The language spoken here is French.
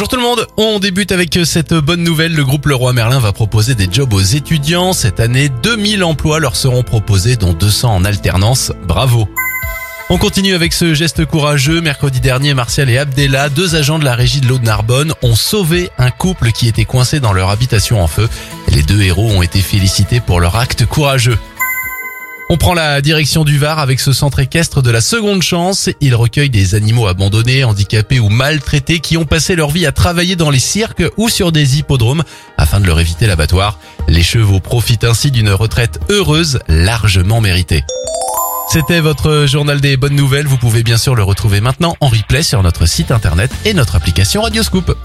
Bonjour tout le monde, on débute avec cette bonne nouvelle. Le groupe Leroy Merlin va proposer des jobs aux étudiants. Cette année, 2000 emplois leur seront proposés, dont 200 en alternance. Bravo on continue avec ce geste courageux. Mercredi dernier, Martial et Abdella, deux agents de la régie de l'eau de Narbonne, ont sauvé un couple qui était coincé dans leur habitation en feu. Les deux héros ont été félicités pour leur acte courageux. On prend la direction du Var avec ce centre équestre de la seconde chance. Il recueille des animaux abandonnés, handicapés ou maltraités qui ont passé leur vie à travailler dans les cirques ou sur des hippodromes afin de leur éviter l'abattoir. Les chevaux profitent ainsi d'une retraite heureuse, largement méritée. C'était votre journal des bonnes nouvelles. Vous pouvez bien sûr le retrouver maintenant en replay sur notre site internet et notre application Radioscoop.